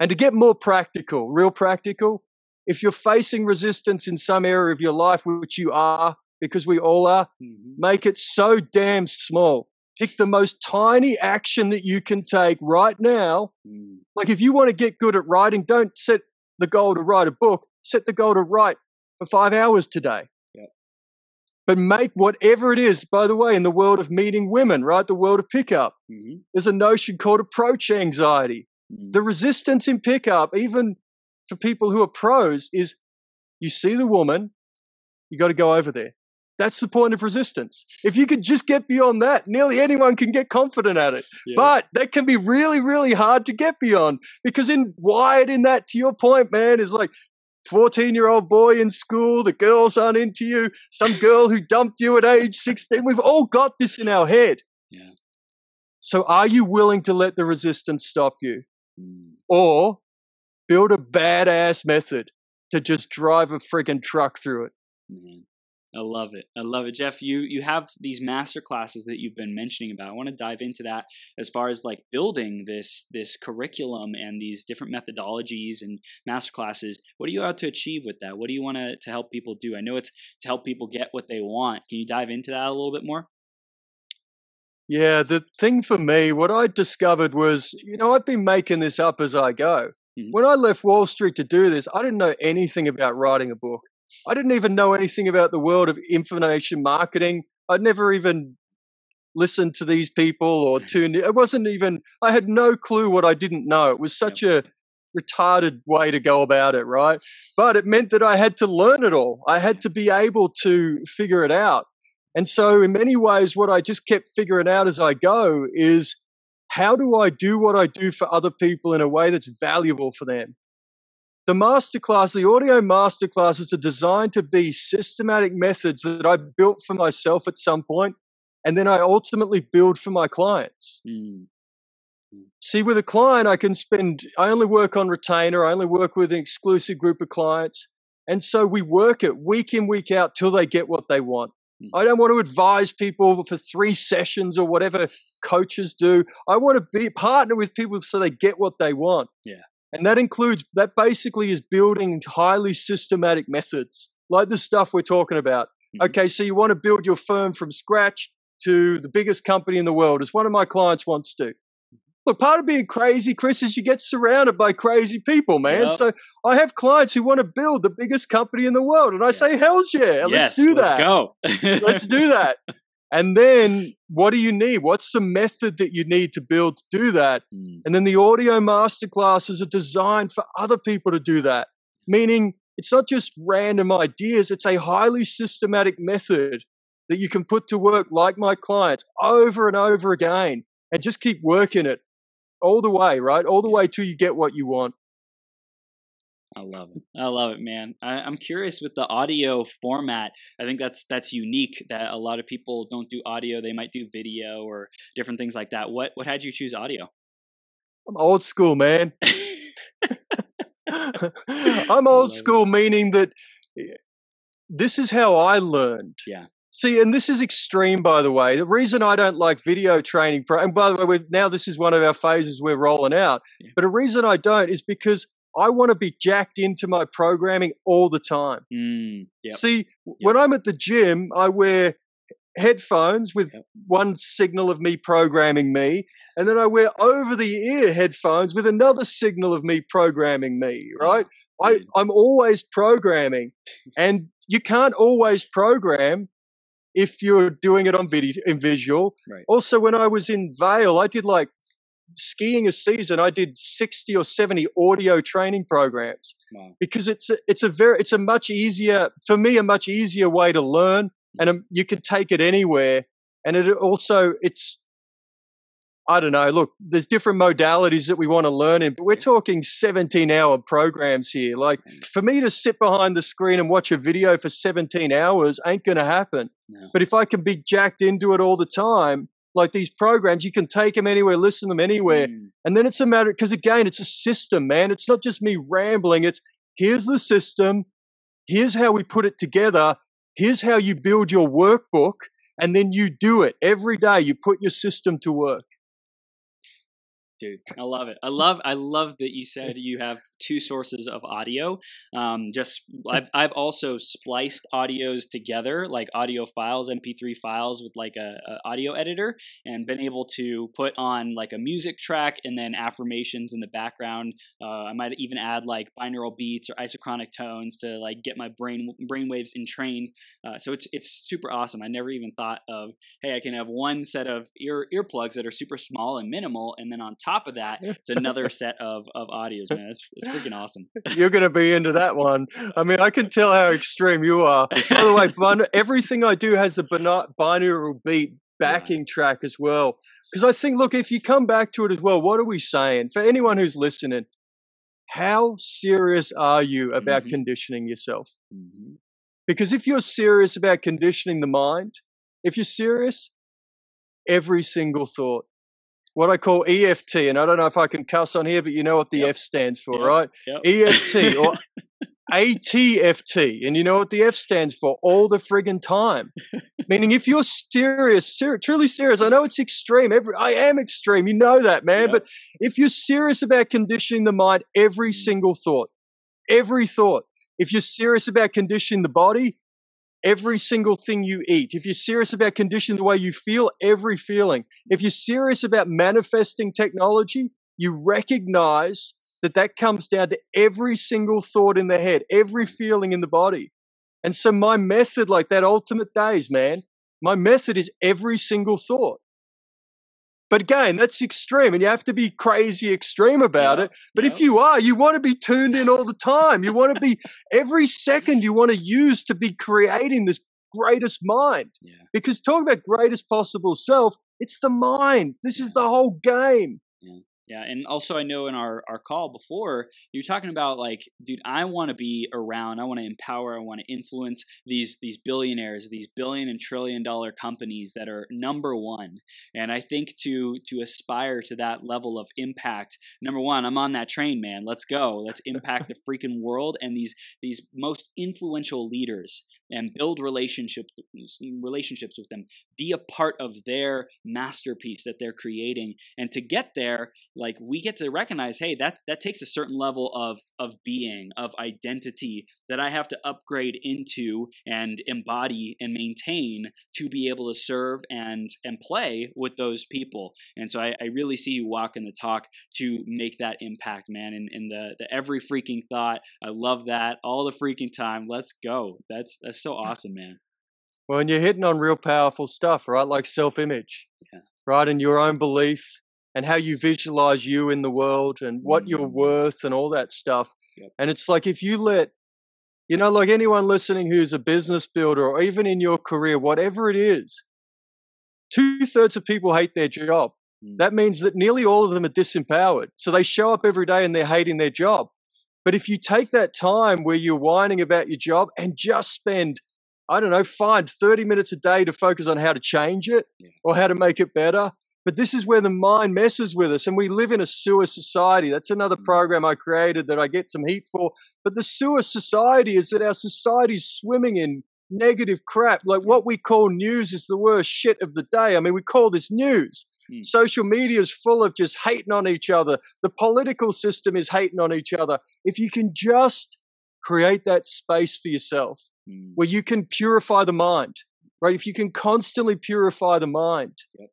B: And to get more practical, real practical, if you're facing resistance in some area of your life, which you are, because we all are,
A: Mhm.
B: make it so damn small. Pick the most tiny action that you can take right now
A: Mm.
B: like if you want to get good at writing, don't set the goal to write a book. Set the goal to write for five hours today. But make whatever it is, by the way, in the world of meeting women, right? The world of pickup,
A: Mhm.
B: there's a notion called approach anxiety.
A: Mm.
B: The resistance in pickup, even for people who are pros, is you see the woman, you got to go over there. That's the point of resistance. If you could just get beyond that, nearly anyone can get confident at it.
A: Yeah.
B: But that can be really, really hard to get beyond because in wired in that, to your point, man, is like 14 year old boy in school, the girls aren't into you, some girl who dumped you at age 16. We've all got this in our head.
A: Yeah.
B: So are you willing to let the resistance stop you?
A: Mm.
B: Or build a badass method to just drive a friggin' truck through it?
A: Man, I love it. I love it, Geoff. You you have these master classes that you've been mentioning about. I want to dive into that as far as like building this this curriculum and these different methodologies and master classes. What are you out to achieve with that? What do you want to to help people do? I know it's to help people get what they want. Can you dive into that a little bit more?
B: Yeah, the thing for me, what I discovered was, you know, I've been making this up as I go.
A: Mhm.
B: When I left Wall Street to do this, I didn't know anything about writing a book. I didn't even know anything about the world of information marketing. I'd never even listened to these people or tuned in. It wasn't even, I had no clue what I didn't know. It was such a retarded way to go about it, right? But it meant that I had to learn it all. I had to be able to figure it out. And so, in many ways, what I just kept figuring out as I go is how do I do what I do for other people in a way that's valuable for them? The masterclass, the audio masterclasses are designed to be systematic methods that I built for myself at some point, and then I ultimately build for my clients.
A: Mm.
B: See, with a client, I can spend, I only work on retainer, I only work with an exclusive group of clients. And so we work it week in, week out till they get what they want.
A: Mm.
B: I don't want to advise people for three sessions or whatever coaches do. I want to be partner with people so they get what they want.
A: Yeah.
B: And that includes, that basically is building highly systematic methods like the stuff we're talking about.
A: Mhm.
B: Okay, so you want to build your firm from scratch to the biggest company in the world, as one of my clients wants to. Look, part of being crazy, Chris, is you get surrounded by crazy people, man.
A: Yep.
B: So I have clients who want to build the biggest company in the world. And I say,
A: Yes.
B: hell's yeah, let's do that.
A: Let's go.
B: let's do that. And then what do you need? What's the method that you need to build to do that?
A: Mm.
B: And then the audio masterclasses are designed for other people to do that, meaning it's not just random ideas, it's a highly systematic method that you can put to work like my clients over and over again and just keep working it all the way, right? All the way till you get what you want.
A: I love it. I love it, man. I, I'm curious with the audio format. I think that's that's unique. That a lot of people don't do audio; they might do video or different things like that. What what had you choose audio?
B: I'm old school, man. I'm old
A: it.
B: school, meaning that eh, this is how I learned.
A: Yeah.
B: See, and this is extreme, by the way. The reason I don't like video training, pro- and by the way, we're, now this is one of our phases we're rolling out.
A: Yeah.
B: But a reason I don't is because I want to be jacked into my programming all the time.
A: Mm, yep.
B: See, when I'm at the gym, I wear headphones with
A: Yep.
B: one signal of me programming me, and then I wear over the ear headphones with another signal of me programming me, right? I, I'm always programming, and you can't always program if you're doing it on video in visual.
A: Right.
B: Also, when I was in Vail, I did like skiing a season. I did 60 or 70 audio training programs
A: Wow.
B: because it's a, it's a very it's a much easier for me a much easier way to learn and um you can take it anywhere and it also it's I don't know. Look, there's different modalities that we want to learn in, but we're talking 17 hour programs here. Like for me to sit behind the screen and watch a video for 17 hours ain't going to happen.
A: No.
B: But if I can be jacked into it all the time, like these programs, you can take them anywhere, listen to them anywhere.
A: Mm,
B: And then it's a matter, because again, it's a system, man. It's not just me rambling. It's here's the system. Here's how we put it together. Here's how you build your workbook. And then you do it every day. You put your system to work.
A: Dude i love it. I love i love that you said you have two sources of audio. Um just i've i've also spliced audios together like audio files mp3 files with like a, a audio editor and been able to put on like a music track and then affirmations in the background. Uh, i might even add like binaural beats or isochronic tones to like get my brain brain waves entrained. Uh, so it's it's super awesome. I never even thought of hey i can have one set of ear earplugs that are super small and minimal and then on top of that it's another set of of audios man it's, it's freaking awesome
B: You're going to be into that one. I mean, I can tell how extreme you are. By the way, bin- everything I do has a bina- binaural beat backing track as well. Because I think, look, if you come back to it as well, what are we saying? For anyone who's listening, how serious are you about
A: Mhm.
B: conditioning yourself?
A: hmm
B: Because if you're serious about conditioning the mind, if you're serious, every single thought, what I call EFT, and I don't know if I can cuss on here, but you know what the
A: Yep.
B: F stands for,
A: Yep.
B: right?
A: Yep.
B: EFT or ATFT, and you know what the F stands for? All the friggin' time. Meaning, if you're serious, ser- truly serious, I know it's extreme. Every I am extreme, you know that, man.
A: Yep.
B: But if you're serious about conditioning the mind, every
A: Mm.
B: single thought, every thought. If you're serious about conditioning the body, every single thing you eat. If you're serious about conditioning the way you feel, every feeling. If you're serious about manifesting technology, you recognize that that comes down to every single thought in the head, every feeling in the body. And so my method, like that ultimate days, man, my method is every single thought. But again, that's extreme and you have to be crazy extreme about
A: Yeah,
B: it. But
A: yeah.
B: if you are, you want to be tuned in all the time. You want to be every second you want to use to be creating this greatest mind.
A: yeah
B: Because talking about greatest possible self, it's the mind. This is the whole game.
A: Yeah, and also I know in our our call before you're talking about like, dude, I want to be around, I want to empower, I want to influence these these billionaires, these billion and trillion dollar companies that are number one. And I think to to aspire to that level of impact, number one, I'm on that train, man. Let's go. Let's impact the freaking world and these these most influential leaders and build relationships relationships with them. Be a part of their masterpiece that they're creating. And to get there, like we get to recognize hey that that takes a certain level of of being of identity that i have to upgrade into and embody and maintain to be able to serve and and play with those people and so i, I really see you walking the talk to make that impact man and, and the the every freaking thought i love that all the freaking time let's go that's that's so awesome man
B: Well, and you're hitting on real powerful stuff, right? Like self image,
A: Yeah.
B: right? And your own belief and how you visualize you in the world and what you're
A: Mm.
B: worth and all that stuff.
A: Yep.
B: And it's like if you let, you know, like anyone listening who's a business builder or even in your career, whatever it is, two thirds of people hate their job.
A: Mm.
B: That means that nearly all of them are disempowered. So they show up every day and they're hating their job. But if you take that time where you're whining about your job and just spend, I don't know, find 30 minutes a day to focus on how to change it or how to make it better. But this is where the mind messes with us. And we live in a sewer society. That's another
A: Mm.
B: program I created that I get some heat for. But the sewer society is that our society's swimming in negative crap. Like what we call news is the worst shit of the day. I mean, we call this news.
A: Mm.
B: Social media is full of just hating on each other. The political system is hating on each other. If you can just create that space for yourself
A: Mm.
B: where you can purify the mind, right? If you can constantly purify the mind,
A: Yep.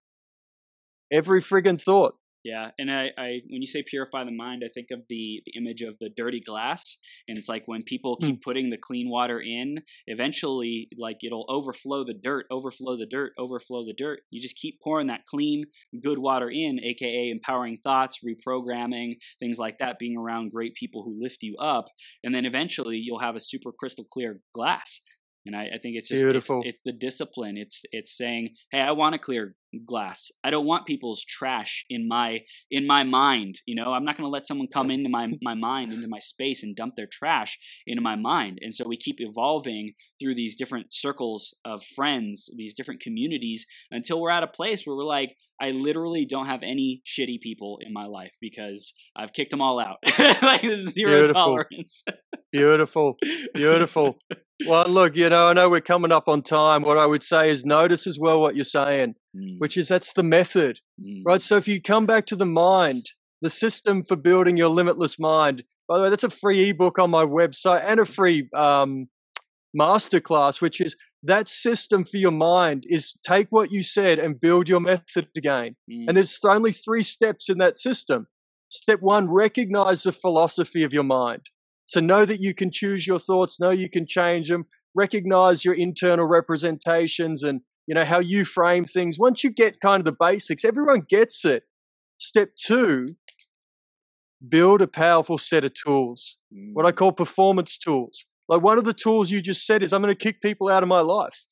B: Every friggin' thought.
A: Yeah, and I, I when you say purify the mind, I think of the, the image of the dirty glass, and it's like when people hmm. keep putting the clean water in, eventually, like it'll overflow the dirt, overflow the dirt, overflow the dirt. You just keep pouring that clean, good water in, aka empowering thoughts, reprogramming, things like that, being around great people who lift you up, and then eventually you'll have a super crystal clear glass. And I, I think it's just
B: Beautiful.
A: It's, it's the discipline. It's it's saying, hey, I want to clear glass. I don't want people's trash in my in my mind. You know, I'm not going to let someone come into my my mind, into my space, and dump their trash into my mind. And so we keep evolving through these different circles of friends, these different communities, until we're at a place where we're like, I literally don't have any shitty people in my life because I've kicked them all out. like there's zero
B: Beautiful.
A: tolerance.
B: Beautiful. Beautiful. Well, look, you know, I know we're coming up on time. What I would say is notice as well what you're saying,
A: Mm,
B: which is that's the method,
A: mm,
B: right? So if you come back to the mind, the system for building your limitless mind, by the way, that's a free ebook on my website and a free um, masterclass, which is that system for your mind is take what you said and build your method again.
A: mm,
B: And there's only three steps in that system. Step one, recognize the philosophy of your mind. So know that you can choose your thoughts, know you can change them, recognize your internal representations and you know how you frame things. Once you get kind of the basics, everyone gets it. Step two, build a powerful set of tools,
A: mm,
B: what I call performance tools. Like one of the tools you just said is I'm going to kick people out of my life.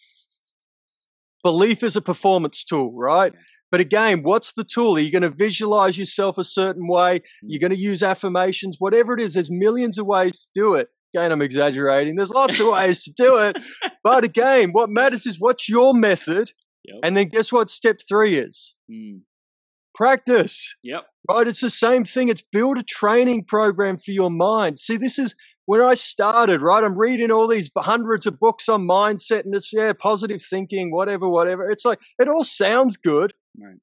B: Belief is a performance tool, right? But again, what's the tool? Are you going to visualize yourself a certain way? You're going to use affirmations, whatever it is. There's millions of ways to do it. Again, I'm exaggerating. There's lots of ways to do it. But again, what matters is what's your method.
A: Yep.
B: And then guess what step three is?
A: mm,
B: Practice.
A: yep.
B: Right? It's the same thing. It's build a training program for your mind. See, this is when I started, right? I'm reading all these hundreds of books on mindset and it's, yeah, positive thinking, whatever, whatever. It's like, it all sounds good.
A: Right.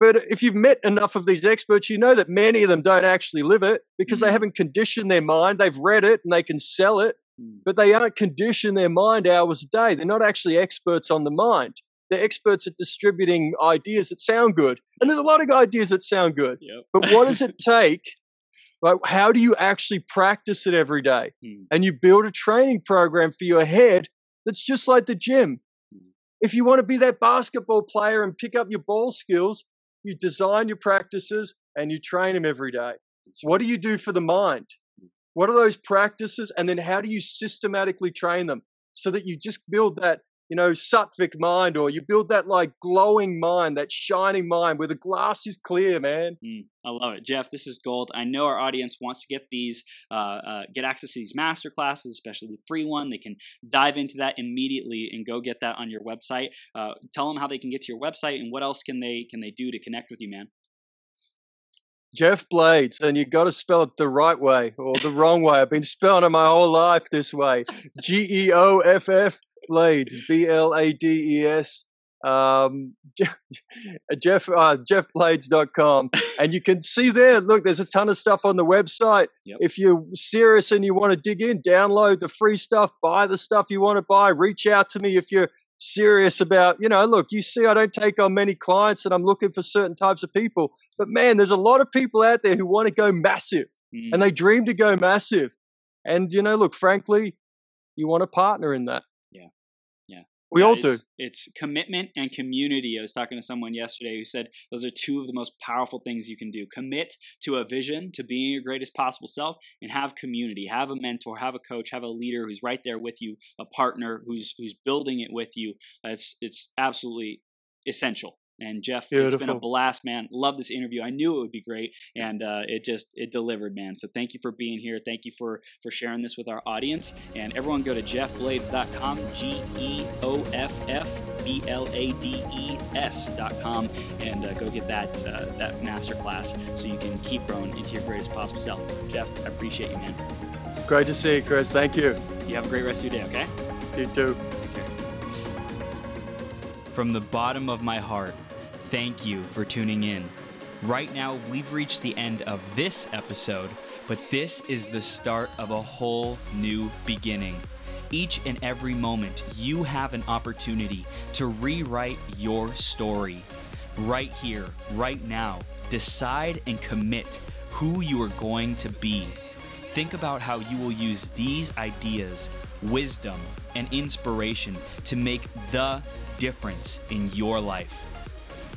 B: But if you've met enough of these experts, you know that many of them don't actually live it because
A: Mhm.
B: they haven't conditioned their mind. They've read it and they can sell it,
A: Mm,
B: but they aren't conditioned their mind hours a day. They're not actually experts on the mind. They're experts at distributing ideas that sound good. And there's a lot of ideas that sound good.
A: Yep.
B: But what does it take? Right? How do you actually practice it every day?
A: Mm,
B: And you build a training program for your head that's just like the gym.
A: Mm.
B: If you want to be that basketball player and pick up your ball skills, you design your practices and you train them every day. What do you do for the mind? What are those practices? And then how do you systematically train them so that you just build that, you know, sattvic mind or you build that like glowing mind, that shining mind where the glass is clear, man.
A: Mm, I love it, Geoff. This is gold. I know our audience wants to get these, uh, uh, get access to these master classes, especially the free one. They can dive into that immediately and go get that on your website. Uh, tell them how they can get to your website and what else can they can they do to connect with you, man.
B: Geoff Blades, and you got to spell it the right way or the wrong way. I've been spelling it my whole life this way. G E O F F Blades, B L A D E S. Um, Geoff, uh, geoffblades.com. And you can see there, look, there's a ton of stuff on the website.
A: Yep.
B: If you're serious and you want to dig in, download the free stuff, buy the stuff you want to buy, reach out to me if you're serious about, you know, look, you see, I don't take on many clients and I'm looking for certain types of people. But man, there's a lot of people out there who want to go massive
A: Mm,
B: and they dream to go massive. And, you know, look, frankly, you want a partner in that. We all do.
A: it's- It's commitment and community. I was talking to someone yesterday who said those are two of the most powerful things you can do. Commit to a vision, to being your greatest possible self, and have community. Have a mentor, have a coach, have a leader who's right there with you, a partner who's who's building it with you. It's it's absolutely essential. And Geoff, it's been a blast, man. Love this interview. I knew it would be great, and uh, it just it delivered, man. So thank you for being here. Thank you for for sharing this with our audience. And everyone, go to geoffblades.com, G E O F F B L A D E S.com, and uh, go get that uh, that masterclass so you can keep growing into your greatest possible self. Geoff, I appreciate you, man.
B: Great to see you, Chris. Thank you.
A: You have a great rest of your day. Okay.
B: You too.
A: Take care. From the bottom of my heart, thank you for tuning in. Right now, we've reached the end of this episode, but this is the start of a whole new beginning. Each and every moment, you have an opportunity to rewrite your story. Right here, right now, decide and commit who you are going to be. Think about how you will use these ideas, wisdom, and inspiration to make the difference in your life.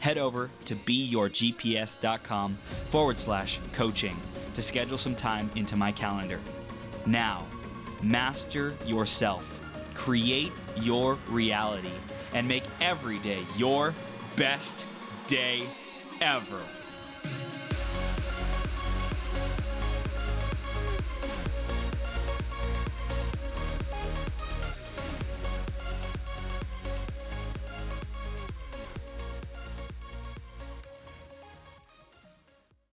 A: head over to beyourgps.com forward slash coaching to schedule some time into my calendar. Now, master yourself, create your reality, and make every day your best day ever.